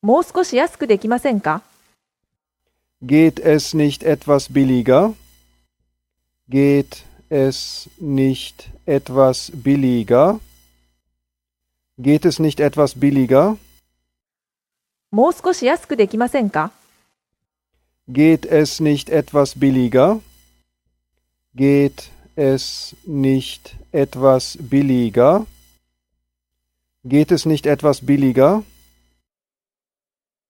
もう少し安くできませんか Geht es nicht etwas billiger? Geht es nicht etwas billiger? Geht es nicht etwas billiger? もう少し安くできませんか Geht es nicht etwas billiger? Geht es nicht etwas billiger? Geht es nicht etwas billiger?